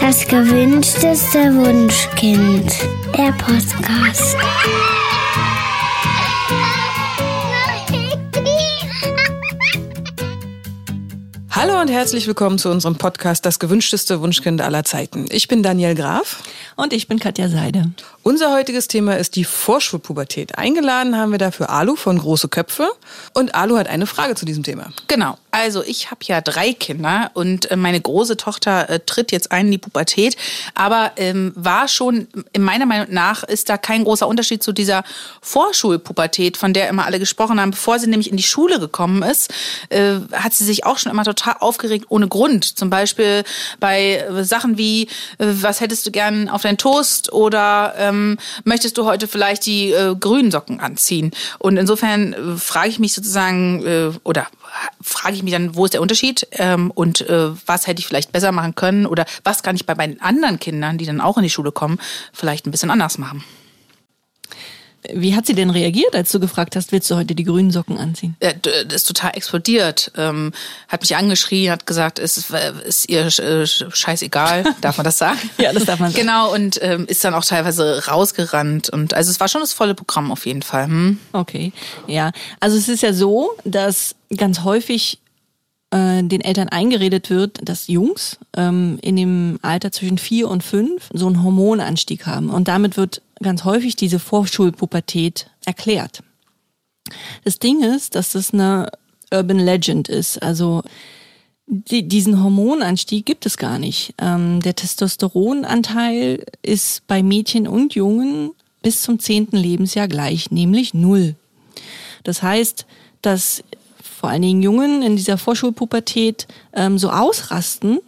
Das gewünschteste Wunschkind. Der Podcast. Hallo und herzlich willkommen zu unserem Podcast Das gewünschteste Wunschkind aller Zeiten. Ich bin Daniel Graf. Und ich bin Katja Seide. Unser heutiges Thema ist die Vorschulpubertät. Eingeladen haben wir dafür Alu von Große Köpfe. Und Alu hat eine Frage zu diesem Thema. Genau. Also ich habe ja drei Kinder und äh, meine große Tochter äh, tritt jetzt ein in die Pubertät, aber ähm, war schon, in meiner Meinung nach, ist da kein großer Unterschied zu dieser Vorschulpubertät, von der immer alle gesprochen haben. Bevor sie nämlich in die Schule gekommen ist, äh, hat sie sich auch schon immer total aufgeregt ohne Grund. Zum Beispiel bei äh, Sachen wie, äh, was hättest du gern auf deinen Toast oder ähm, möchtest du heute vielleicht die äh, grünen Socken anziehen? Und insofern äh, frage ich mich sozusagen, äh, oder frage ich mich dann, wo ist der Unterschied ähm, und äh, was hätte ich vielleicht besser machen können oder was kann ich bei meinen anderen Kindern, die dann auch in die Schule kommen, vielleicht ein bisschen anders machen. Wie hat sie denn reagiert, als du gefragt hast, willst du heute die grünen Socken anziehen? Ja, das ist total explodiert. Ähm, hat mich angeschrien, hat gesagt, es ist, ist ihr äh, scheißegal. Darf man das sagen? ja, das darf man sagen. Genau, und ähm, ist dann auch teilweise rausgerannt. Und also es war schon das volle Programm auf jeden Fall. Hm? Okay, ja. Also es ist ja so, dass ganz häufig äh, den Eltern eingeredet wird, dass Jungs ähm, in dem Alter zwischen vier und fünf so einen Hormonanstieg haben. Und damit wird ganz häufig diese Vorschulpubertät erklärt. Das Ding ist, dass das eine Urban Legend ist. Also die, diesen Hormonanstieg gibt es gar nicht. Ähm, der Testosteronanteil ist bei Mädchen und Jungen bis zum zehnten Lebensjahr gleich, nämlich null. Das heißt, dass vor allen Dingen Jungen in dieser Vorschulpubertät ähm, so ausrasten,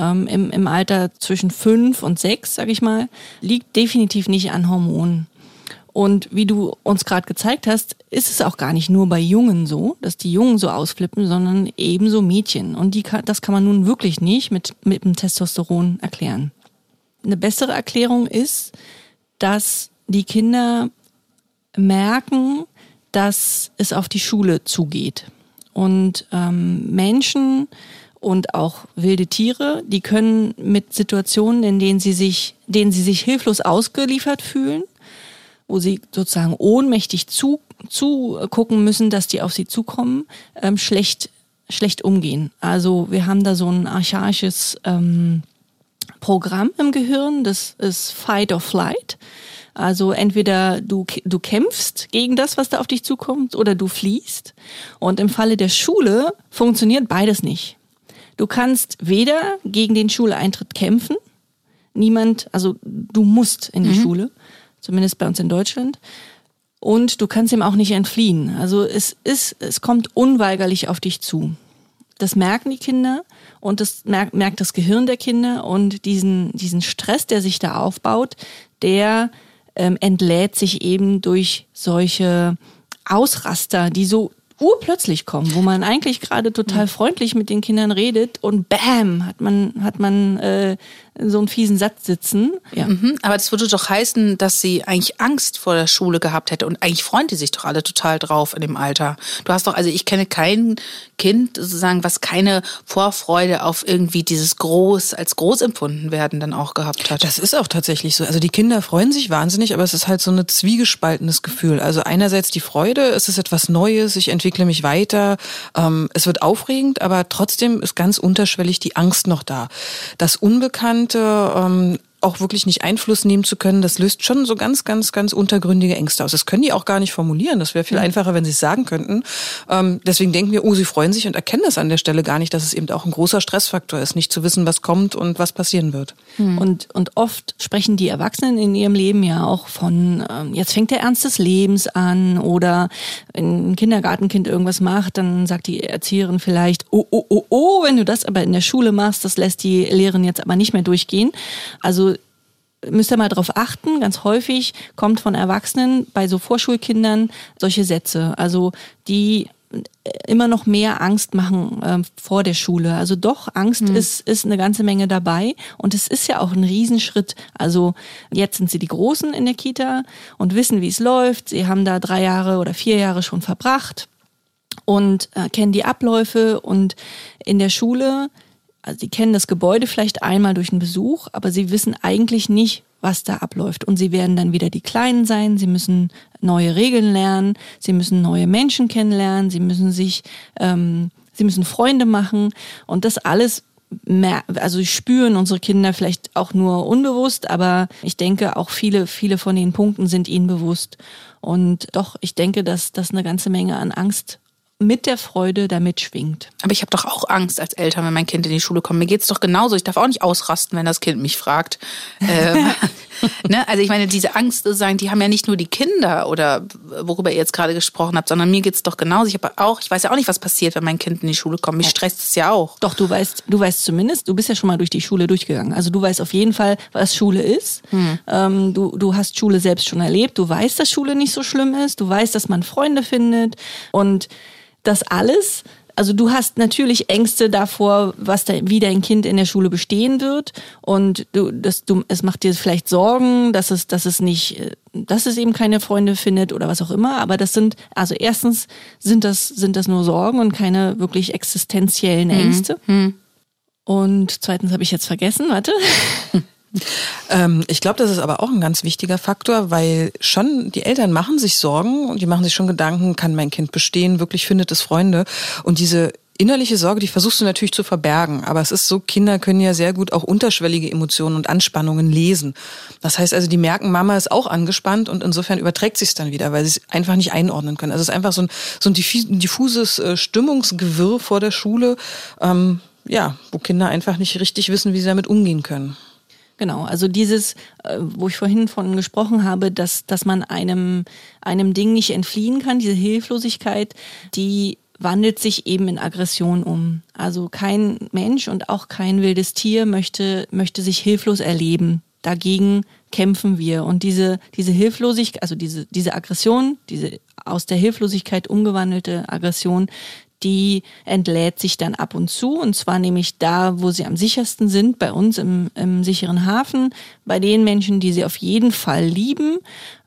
ähm, im, im Alter zwischen fünf und sechs, sag ich mal, liegt definitiv nicht an Hormonen. Und wie du uns gerade gezeigt hast, ist es auch gar nicht nur bei Jungen so, dass die Jungen so ausflippen, sondern ebenso Mädchen. Und die kann, das kann man nun wirklich nicht mit, mit dem Testosteron erklären. Eine bessere Erklärung ist, dass die Kinder merken, dass es auf die Schule zugeht. Und ähm, Menschen und auch wilde Tiere, die können mit Situationen, in denen sie sich, denen sie sich hilflos ausgeliefert fühlen, wo sie sozusagen ohnmächtig zu, zugucken müssen, dass die auf sie zukommen, ähm, schlecht, schlecht umgehen. Also wir haben da so ein archaisches ähm, Programm im Gehirn, das ist Fight or Flight. Also entweder du, du kämpfst gegen das, was da auf dich zukommt, oder du fliehst. Und im Falle der Schule funktioniert beides nicht. Du kannst weder gegen den Schuleintritt kämpfen, niemand, also du musst in die mhm. Schule, zumindest bei uns in Deutschland. Und du kannst ihm auch nicht entfliehen. Also es ist, es kommt unweigerlich auf dich zu. Das merken die Kinder und das merkt, merkt das Gehirn der Kinder und diesen, diesen Stress, der sich da aufbaut, der ähm, entlädt sich eben durch solche Ausraster, die so urplötzlich kommen, wo man eigentlich gerade total freundlich mit den Kindern redet und bam, hat man, hat man äh, so einen fiesen Satz sitzen. Ja. Mhm, aber das würde doch heißen, dass sie eigentlich Angst vor der Schule gehabt hätte und eigentlich freuen die sich doch alle total drauf in dem Alter. Du hast doch, also ich kenne kein Kind sozusagen, was keine Vorfreude auf irgendwie dieses Groß, als groß empfunden werden dann auch gehabt hat. Das ist auch tatsächlich so. Also die Kinder freuen sich wahnsinnig, aber es ist halt so ein zwiegespaltenes Gefühl. Also einerseits die Freude, es ist etwas Neues, ich entwickle mich weiter, ähm, es wird aufregend, aber trotzdem ist ganz unterschwellig die Angst noch da. Das Unbekannte ähm, auch wirklich nicht Einfluss nehmen zu können, das löst schon so ganz, ganz, ganz untergründige Ängste aus. Das können die auch gar nicht formulieren. Das wäre viel mhm. einfacher, wenn sie es sagen könnten. Ähm, deswegen denken wir, oh, sie freuen sich und erkennen das an der Stelle gar nicht, dass es eben auch ein großer Stressfaktor ist, nicht zu wissen, was kommt und was passieren wird. Mhm. Und, und oft sprechen die Erwachsenen in ihrem Leben ja auch von, ähm, jetzt fängt der Ernst des Lebens an oder wenn ein Kindergartenkind irgendwas macht, dann sagt die Erzieherin vielleicht, oh, oh, oh, oh, wenn du das aber in der Schule machst, das lässt die Lehrerin jetzt aber nicht mehr durchgehen. Also müsst ihr mal darauf achten, ganz häufig kommt von Erwachsenen bei so Vorschulkindern solche Sätze, also die immer noch mehr Angst machen äh, vor der Schule. Also doch, Angst mhm. ist, ist eine ganze Menge dabei und es ist ja auch ein Riesenschritt. Also jetzt sind sie die Großen in der Kita und wissen, wie es läuft. Sie haben da drei Jahre oder vier Jahre schon verbracht und äh, kennen die Abläufe und in der Schule also sie kennen das Gebäude vielleicht einmal durch einen Besuch, aber sie wissen eigentlich nicht, was da abläuft. Und sie werden dann wieder die Kleinen sein, sie müssen neue Regeln lernen, sie müssen neue Menschen kennenlernen, sie müssen sich, ähm, sie müssen Freunde machen und das alles mehr, also spüren unsere Kinder vielleicht auch nur unbewusst, aber ich denke auch viele, viele von den Punkten sind ihnen bewusst. Und doch, ich denke, dass das eine ganze Menge an Angst mit der Freude damit schwingt. Aber ich habe doch auch Angst als Eltern, wenn mein Kind in die Schule kommt. Mir geht's doch genauso. Ich darf auch nicht ausrasten, wenn das Kind mich fragt. ähm, ne? Also ich meine, diese Angst sozusagen, die haben ja nicht nur die Kinder oder worüber ihr jetzt gerade gesprochen habt, sondern mir geht's doch genauso. Ich habe auch, ich weiß ja auch nicht, was passiert, wenn mein Kind in die Schule kommt. Mich stresst es ja auch. Doch, du weißt, du weißt zumindest, du bist ja schon mal durch die Schule durchgegangen. Also du weißt auf jeden Fall, was Schule ist. Hm. Ähm, du, du hast Schule selbst schon erlebt. Du weißt, dass Schule nicht so schlimm ist. Du weißt, dass man Freunde findet. Und das alles, also du hast natürlich Ängste davor, was da, wie dein Kind in der Schule bestehen wird und du, das, du, es macht dir vielleicht Sorgen, dass es, dass es nicht, äh, dass es eben keine Freunde findet oder was auch immer. Aber das sind, also erstens sind das, sind das nur Sorgen und keine wirklich existenziellen mhm. Ängste. Mhm. Und zweitens habe ich jetzt vergessen, warte. Ähm, ich glaube, das ist aber auch ein ganz wichtiger Faktor, weil schon die Eltern machen sich Sorgen und die machen sich schon Gedanken, kann mein Kind bestehen, wirklich findet es Freunde. Und diese innerliche Sorge, die versuchst du natürlich zu verbergen. Aber es ist so, Kinder können ja sehr gut auch unterschwellige Emotionen und Anspannungen lesen. Das heißt also, die merken, Mama ist auch angespannt und insofern überträgt sich es dann wieder, weil sie es einfach nicht einordnen können. Also es ist einfach so ein, so ein diffuses äh, Stimmungsgewirr vor der Schule, ähm, ja, wo Kinder einfach nicht richtig wissen, wie sie damit umgehen können. Genau, also dieses, äh, wo ich vorhin von gesprochen habe, dass, dass man einem, einem Ding nicht entfliehen kann, diese Hilflosigkeit, die wandelt sich eben in Aggression um. Also kein Mensch und auch kein wildes Tier möchte, möchte sich hilflos erleben. Dagegen kämpfen wir. Und diese, diese Hilflosigkeit, also diese, diese Aggression, diese aus der Hilflosigkeit umgewandelte Aggression, die entlädt sich dann ab und zu, und zwar nämlich da, wo sie am sichersten sind, bei uns im, im sicheren Hafen, bei den Menschen, die sie auf jeden Fall lieben.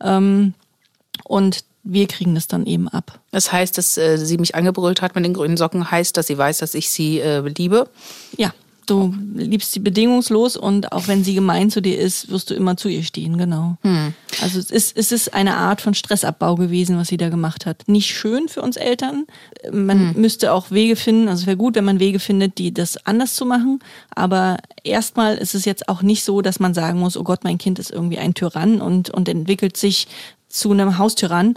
Ähm, und wir kriegen das dann eben ab. Das heißt, dass äh, sie mich angebrüllt hat mit den grünen Socken, heißt, dass sie weiß, dass ich sie äh, liebe? Ja. Du liebst sie bedingungslos und auch wenn sie gemein zu dir ist, wirst du immer zu ihr stehen, genau. Hm. Also es ist, es ist eine Art von Stressabbau gewesen, was sie da gemacht hat. Nicht schön für uns Eltern. Man hm. müsste auch Wege finden, also es wäre gut, wenn man Wege findet, die das anders zu machen. Aber erstmal ist es jetzt auch nicht so, dass man sagen muss, oh Gott, mein Kind ist irgendwie ein Tyrann und, und entwickelt sich zu einem Haustyrann.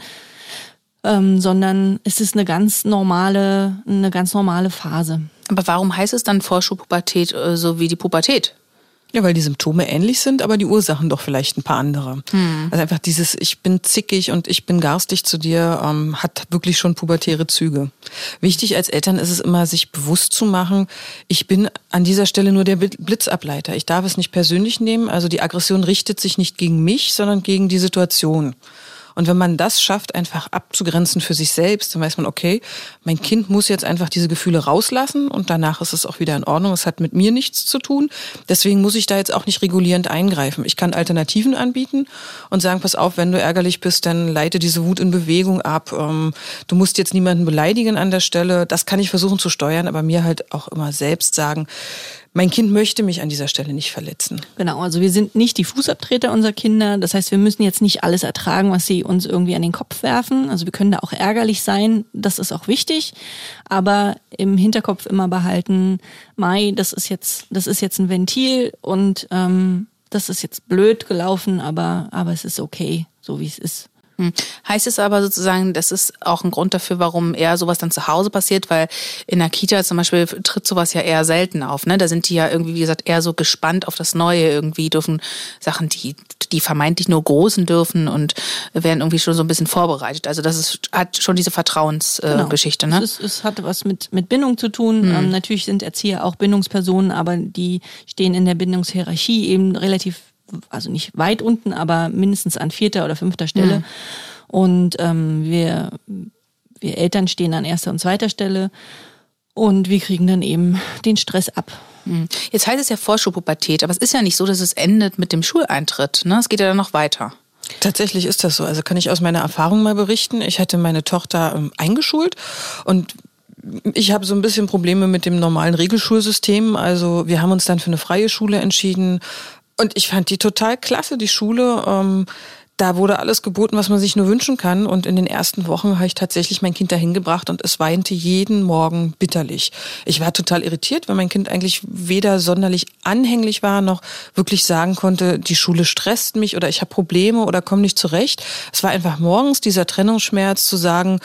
Ähm, sondern es ist eine ganz normale, eine ganz normale Phase. Aber warum heißt es dann Vorschulpubertät äh, so wie die Pubertät? Ja, weil die Symptome ähnlich sind, aber die Ursachen doch vielleicht ein paar andere. Hm. Also einfach dieses Ich bin zickig und ich bin garstig zu dir ähm, hat wirklich schon pubertäre Züge. Wichtig als Eltern ist es immer, sich bewusst zu machen, ich bin an dieser Stelle nur der Blitzableiter. Ich darf es nicht persönlich nehmen. Also die Aggression richtet sich nicht gegen mich, sondern gegen die Situation. Und wenn man das schafft, einfach abzugrenzen für sich selbst, dann weiß man, okay, mein Kind muss jetzt einfach diese Gefühle rauslassen und danach ist es auch wieder in Ordnung. Es hat mit mir nichts zu tun. Deswegen muss ich da jetzt auch nicht regulierend eingreifen. Ich kann Alternativen anbieten und sagen, pass auf, wenn du ärgerlich bist, dann leite diese Wut in Bewegung ab. Ähm, du musst jetzt niemanden beleidigen an der Stelle. Das kann ich versuchen zu steuern, aber mir halt auch immer selbst sagen, mein Kind möchte mich an dieser Stelle nicht verletzen. Genau, also wir sind nicht die Fußabtreter unserer Kinder. Das heißt, wir müssen jetzt nicht alles ertragen, was sie uns irgendwie an den Kopf werfen. Also wir können da auch ärgerlich sein. Das ist auch wichtig. Aber im Hinterkopf immer behalten, Mai, das ist jetzt, das ist jetzt ein Ventil und ähm, das ist jetzt blöd gelaufen, aber, aber es ist okay, so wie es ist. Hm. Heißt es aber sozusagen, das ist auch ein Grund dafür, warum eher sowas dann zu Hause passiert, weil in der Kita zum Beispiel tritt sowas ja eher selten auf. Ne? Da sind die ja irgendwie, wie gesagt, eher so gespannt auf das Neue. Irgendwie dürfen Sachen, die, die vermeintlich nur Großen dürfen und werden irgendwie schon so ein bisschen vorbereitet. Also das ist, hat schon diese Vertrauensgeschichte. Äh, genau. ne? es, es hat was mit, mit Bindung zu tun. Hm. Ähm, natürlich sind Erzieher auch Bindungspersonen, aber die stehen in der Bindungshierarchie eben relativ also nicht weit unten, aber mindestens an vierter oder fünfter Stelle. Mhm. Und ähm, wir, wir Eltern stehen an erster und zweiter Stelle und wir kriegen dann eben den Stress ab. Mhm. Jetzt heißt es ja Vorschulpubertät, aber es ist ja nicht so, dass es endet mit dem Schuleintritt. Ne? Es geht ja dann noch weiter. Tatsächlich ist das so. Also kann ich aus meiner Erfahrung mal berichten. Ich hatte meine Tochter ähm, eingeschult und ich habe so ein bisschen Probleme mit dem normalen Regelschulsystem. Also wir haben uns dann für eine freie Schule entschieden. Und ich fand die total klasse, die Schule. Ähm, da wurde alles geboten, was man sich nur wünschen kann. Und in den ersten Wochen habe ich tatsächlich mein Kind dahin gebracht und es weinte jeden Morgen bitterlich. Ich war total irritiert, weil mein Kind eigentlich weder sonderlich anhänglich war, noch wirklich sagen konnte, die Schule stresst mich oder ich habe Probleme oder komme nicht zurecht. Es war einfach morgens dieser Trennungsschmerz zu sagen,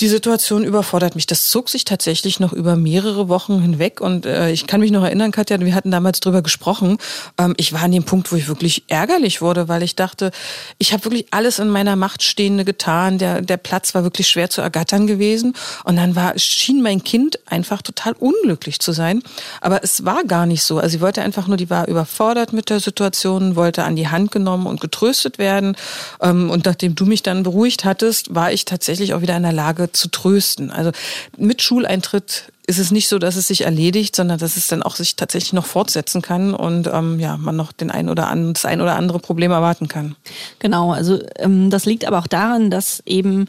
die Situation überfordert mich. Das zog sich tatsächlich noch über mehrere Wochen hinweg. Und äh, ich kann mich noch erinnern, Katja, wir hatten damals drüber gesprochen. Ähm, ich war an dem Punkt, wo ich wirklich ärgerlich wurde, weil ich dachte, ich ich habe wirklich alles in meiner Macht Stehende getan. Der, der Platz war wirklich schwer zu ergattern gewesen. Und dann war, schien mein Kind einfach total unglücklich zu sein. Aber es war gar nicht so. Also sie wollte einfach nur, die war überfordert mit der Situation, wollte an die Hand genommen und getröstet werden. Ähm, und nachdem du mich dann beruhigt hattest, war ich tatsächlich auch wieder in der Lage zu trösten. Also mit Schuleintritt ist es nicht so, dass es sich erledigt, sondern dass es dann auch sich tatsächlich noch fortsetzen kann und ähm, ja, man noch den ein oder an, das ein oder andere Problem erwarten kann. Genau, also ähm, das liegt aber auch daran, dass eben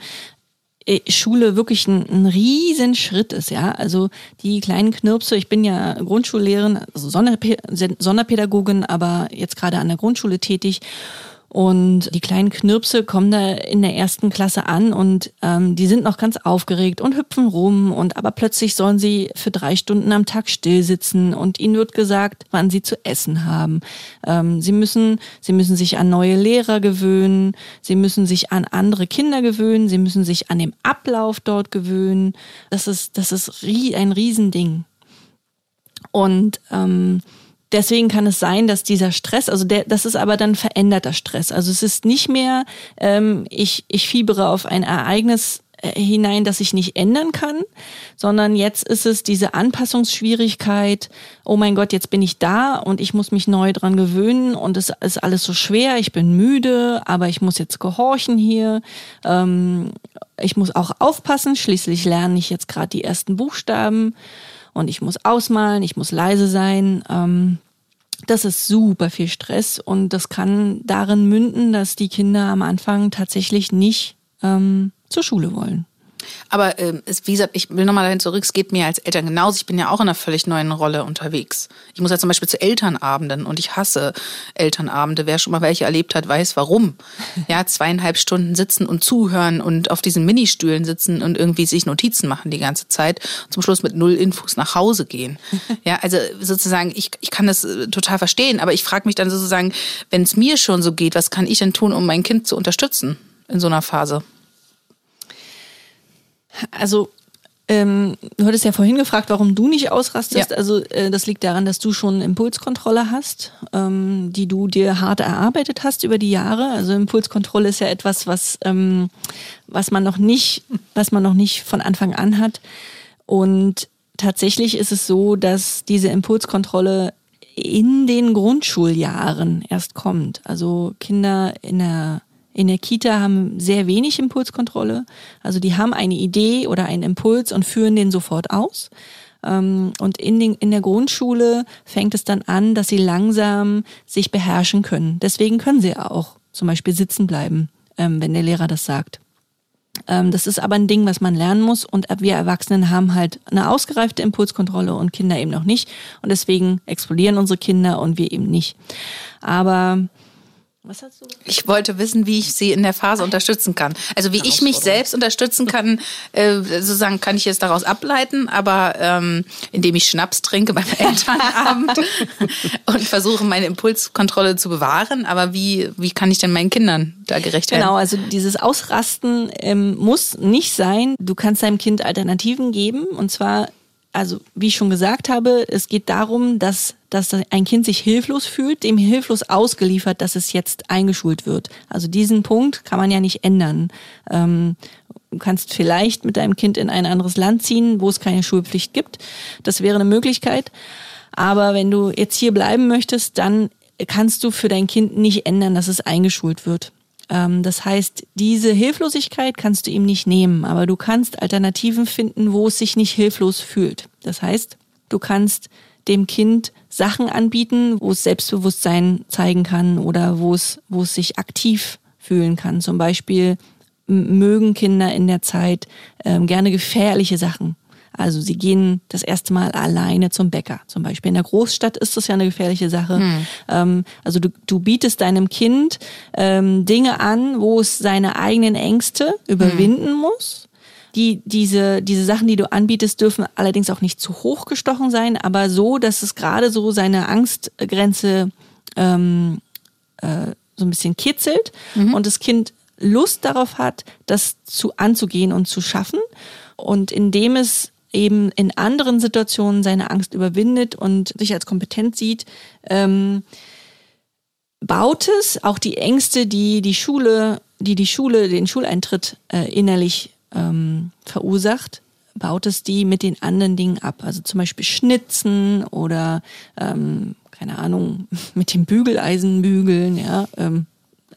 äh, Schule wirklich ein, ein riesen Schritt ist, ja. Also die kleinen Knirpse, ich bin ja Grundschullehrerin, also Sonderpädagogin, aber jetzt gerade an der Grundschule tätig. Und die kleinen Knirpse kommen da in der ersten Klasse an und ähm, die sind noch ganz aufgeregt und hüpfen rum und aber plötzlich sollen sie für drei Stunden am Tag still sitzen und ihnen wird gesagt, wann sie zu essen haben. Ähm, sie müssen, sie müssen sich an neue Lehrer gewöhnen, sie müssen sich an andere Kinder gewöhnen, sie müssen sich an den Ablauf dort gewöhnen. Das ist, das ist ein Riesending. Und ähm, deswegen kann es sein, dass dieser Stress, also der, das ist aber dann veränderter Stress. Also es ist nicht mehr, ähm, ich, ich fiebere auf ein Ereignis äh, hinein, das ich nicht ändern kann, sondern jetzt ist es diese Anpassungsschwierigkeit, oh mein Gott, jetzt bin ich da und ich muss mich neu dran gewöhnen und es ist alles so schwer, ich bin müde, aber ich muss jetzt gehorchen hier, ähm, ich muss auch aufpassen, schließlich lerne ich jetzt gerade die ersten Buchstaben und ich muss ausmalen, ich muss leise sein. Ähm, das ist super viel Stress und das kann darin münden, dass die Kinder am Anfang tatsächlich nicht ähm, zur Schule wollen. Aber ähm, es, wie gesagt, ich will nochmal dahin zurück, es geht mir als Eltern genauso. Ich bin ja auch in einer völlig neuen Rolle unterwegs. Ich muss ja zum Beispiel zu Elternabenden und ich hasse Elternabende. Wer schon mal welche erlebt hat, weiß warum. Ja, zweieinhalb Stunden sitzen und zuhören und auf diesen Ministühlen sitzen und irgendwie sich Notizen machen die ganze Zeit und zum Schluss mit null Infos nach Hause gehen. Ja, also sozusagen, ich, ich kann das äh, total verstehen, aber ich frage mich dann sozusagen, wenn es mir schon so geht, was kann ich denn tun, um mein Kind zu unterstützen in so einer Phase? Also ähm, du hattest ja vorhin gefragt, warum du nicht ausrastest. Ja. Also äh, das liegt daran, dass du schon Impulskontrolle hast, ähm, die du dir hart erarbeitet hast über die Jahre. Also Impulskontrolle ist ja etwas, was ähm, was man noch nicht, was man noch nicht von Anfang an hat. Und tatsächlich ist es so, dass diese Impulskontrolle in den Grundschuljahren erst kommt. Also Kinder in der in der Kita haben sehr wenig Impulskontrolle. Also die haben eine Idee oder einen Impuls und führen den sofort aus. Ähm, und in, den, in der Grundschule fängt es dann an, dass sie langsam sich beherrschen können. Deswegen können sie auch zum Beispiel sitzen bleiben, ähm, wenn der Lehrer das sagt. Ähm, das ist aber ein Ding, was man lernen muss. Und wir Erwachsenen haben halt eine ausgereifte Impulskontrolle und Kinder eben noch nicht. Und deswegen explodieren unsere Kinder und wir eben nicht. Aber was hast du gesagt? Ich wollte wissen, wie ich sie in der Phase unterstützen kann. Also wie ich mich selbst unterstützen kann, äh, sozusagen kann ich jetzt daraus ableiten, aber ähm, indem ich Schnaps trinke beim Elternabend und versuche meine Impulskontrolle zu bewahren. Aber wie, wie kann ich denn meinen Kindern da gerecht werden? Genau, also dieses Ausrasten ähm, muss nicht sein. Du kannst deinem Kind Alternativen geben und zwar also wie ich schon gesagt habe, es geht darum, dass, dass ein Kind sich hilflos fühlt, dem hilflos ausgeliefert, dass es jetzt eingeschult wird. Also diesen Punkt kann man ja nicht ändern. Ähm, du kannst vielleicht mit deinem Kind in ein anderes Land ziehen, wo es keine Schulpflicht gibt. Das wäre eine Möglichkeit. Aber wenn du jetzt hier bleiben möchtest, dann kannst du für dein Kind nicht ändern, dass es eingeschult wird. Ähm, das heißt, diese Hilflosigkeit kannst du ihm nicht nehmen, aber du kannst Alternativen finden, wo es sich nicht hilflos fühlt. Das heißt, du kannst dem Kind Sachen anbieten, wo es Selbstbewusstsein zeigen kann oder wo es, wo es sich aktiv fühlen kann. Zum Beispiel mögen Kinder in der Zeit ähm, gerne gefährliche Sachen. Also sie gehen das erste Mal alleine zum Bäcker. Zum Beispiel in der Großstadt ist das ja eine gefährliche Sache. Hm. Ähm, also du, du bietest deinem Kind ähm, Dinge an, wo es seine eigenen Ängste überwinden muss. Die, diese, diese Sachen, die du anbietest, dürfen allerdings auch nicht zu hoch gestochen sein, aber so, dass es gerade so seine Angstgrenze ähm, äh, so ein bisschen kitzelt und das Kind Lust darauf hat, das zu anzugehen und zu schaffen. Und indem es eben in anderen Situationen seine Angst überwindet und sich als kompetent sieht, ähm, baut es auch die Ängste, die die Schule, die die Schule, den Schuleintritt äh, innerlich ähm, verursacht, baut es die mit den anderen Dingen ab. Also zum Beispiel Schnitzen oder ähm, keine Ahnung, mit dem Bügeleisen bügeln, ja, ähm,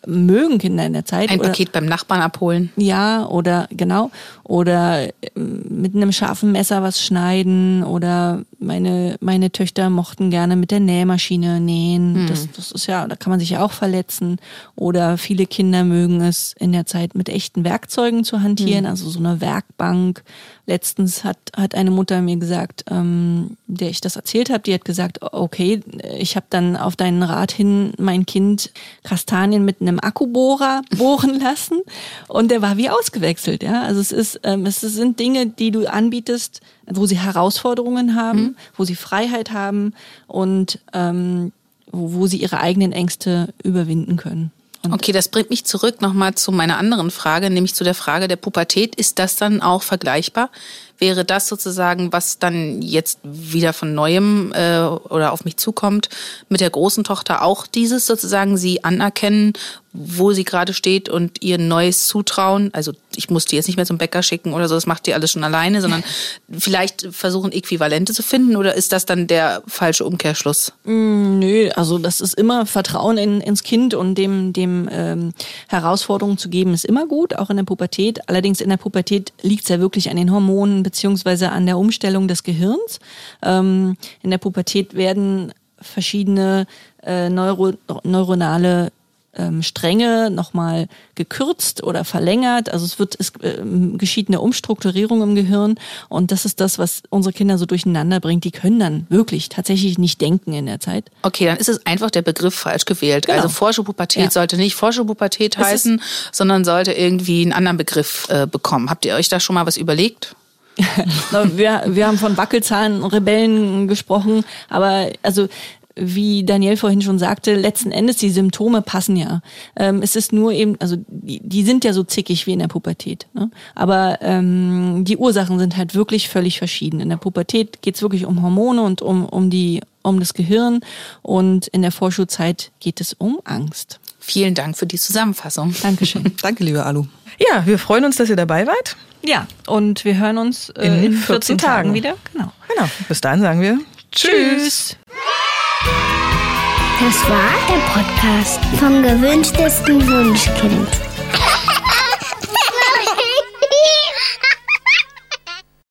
mögen Kinder in der Zeit. Ein oder, Paket beim Nachbarn abholen. ja, oder genau. Oder ähm, mit einem scharfen Messer was schneiden. Oder meine, meine Töchter mochten gerne mit der Nähmaschine nähen. Das, das ist ja, da kann man sich ja auch verletzen. Oder viele Kinder mögen es in der Zeit mit echten Werkzeugen zu hantieren, also so eine Werkbank. Letztens hat, hat eine Mutter mir gesagt, ähm, der ich das erzählt habe, die hat gesagt, okay, ich habe dann auf deinen Rat hin mein Kind Kastanien mit einem Akkubohrer bohren lassen und der war wie ausgewechselt. Ja, also es ist, ähm, es sind Dinge, die du anbietest, wo sie Herausforderungen haben, wo sie Freiheit haben und ähm, wo, wo sie ihre eigenen Ängste überwinden können. Und Okay, das bringt mich zurück nochmal zu meiner anderen Frage, nämlich zu der Frage der Pubertät. Ist das dann auch vergleichbar? Wäre das sozusagen, was dann jetzt wieder von neuem äh, oder auf mich zukommt, mit der großen Tochter auch dieses sozusagen sie anerkennen, wo sie gerade steht und ihr Neues zutrauen? Also ich muss die jetzt nicht mehr zum Bäcker schicken oder so, das macht die alles schon alleine, sondern vielleicht versuchen Äquivalente zu finden oder ist das dann der falsche Umkehrschluss? Nö, also das ist immer Vertrauen in, ins Kind und dem, dem ähm, Herausforderungen zu geben, ist immer gut, auch in der Pubertät. Allerdings in der Pubertät liegt es ja wirklich an den Hormonen beziehungsweise an der Umstellung des Gehirns. Ähm, in der Pubertät werden verschiedene äh, neuro neuronale ähm, Stränge nochmal gekürzt oder verlängert. Also es wird, es ähm, geschieht eine Umstrukturierung im Gehirn und das ist das, was unsere Kinder so durcheinander bringt. Die können dann wirklich tatsächlich nicht denken in der Zeit. Okay, dann ist es einfach der Begriff falsch gewählt. Genau. Also Vorschulpubertät Ja. sollte nicht Vorschulpubertät heißen, sondern sollte irgendwie einen anderen Begriff äh, bekommen. Habt ihr euch da schon mal was überlegt? Wir, wir haben von Wackelzahn Rebellen gesprochen, aber also wie Daniel vorhin schon sagte, letzten Endes die Symptome passen ja. Ähm, es ist nur eben, also die, die sind ja so zickig wie in der Pubertät. Ne? Aber ähm, die Ursachen sind halt wirklich völlig verschieden. In der Pubertät geht's wirklich um Hormone und um, um, die, um das Gehirn und in der Vorschulzeit geht es um Angst. Vielen Dank für die Zusammenfassung. Dankeschön. Danke, liebe Alu. Ja, wir freuen uns, dass ihr dabei wart. ja, und wir hören uns äh, In in, 14 14 Tagen Tagen. wieder. Genau. Genau. Bis dahin sagen wir Tschüss. Das war der Podcast vom gewünschtesten Wunschkind.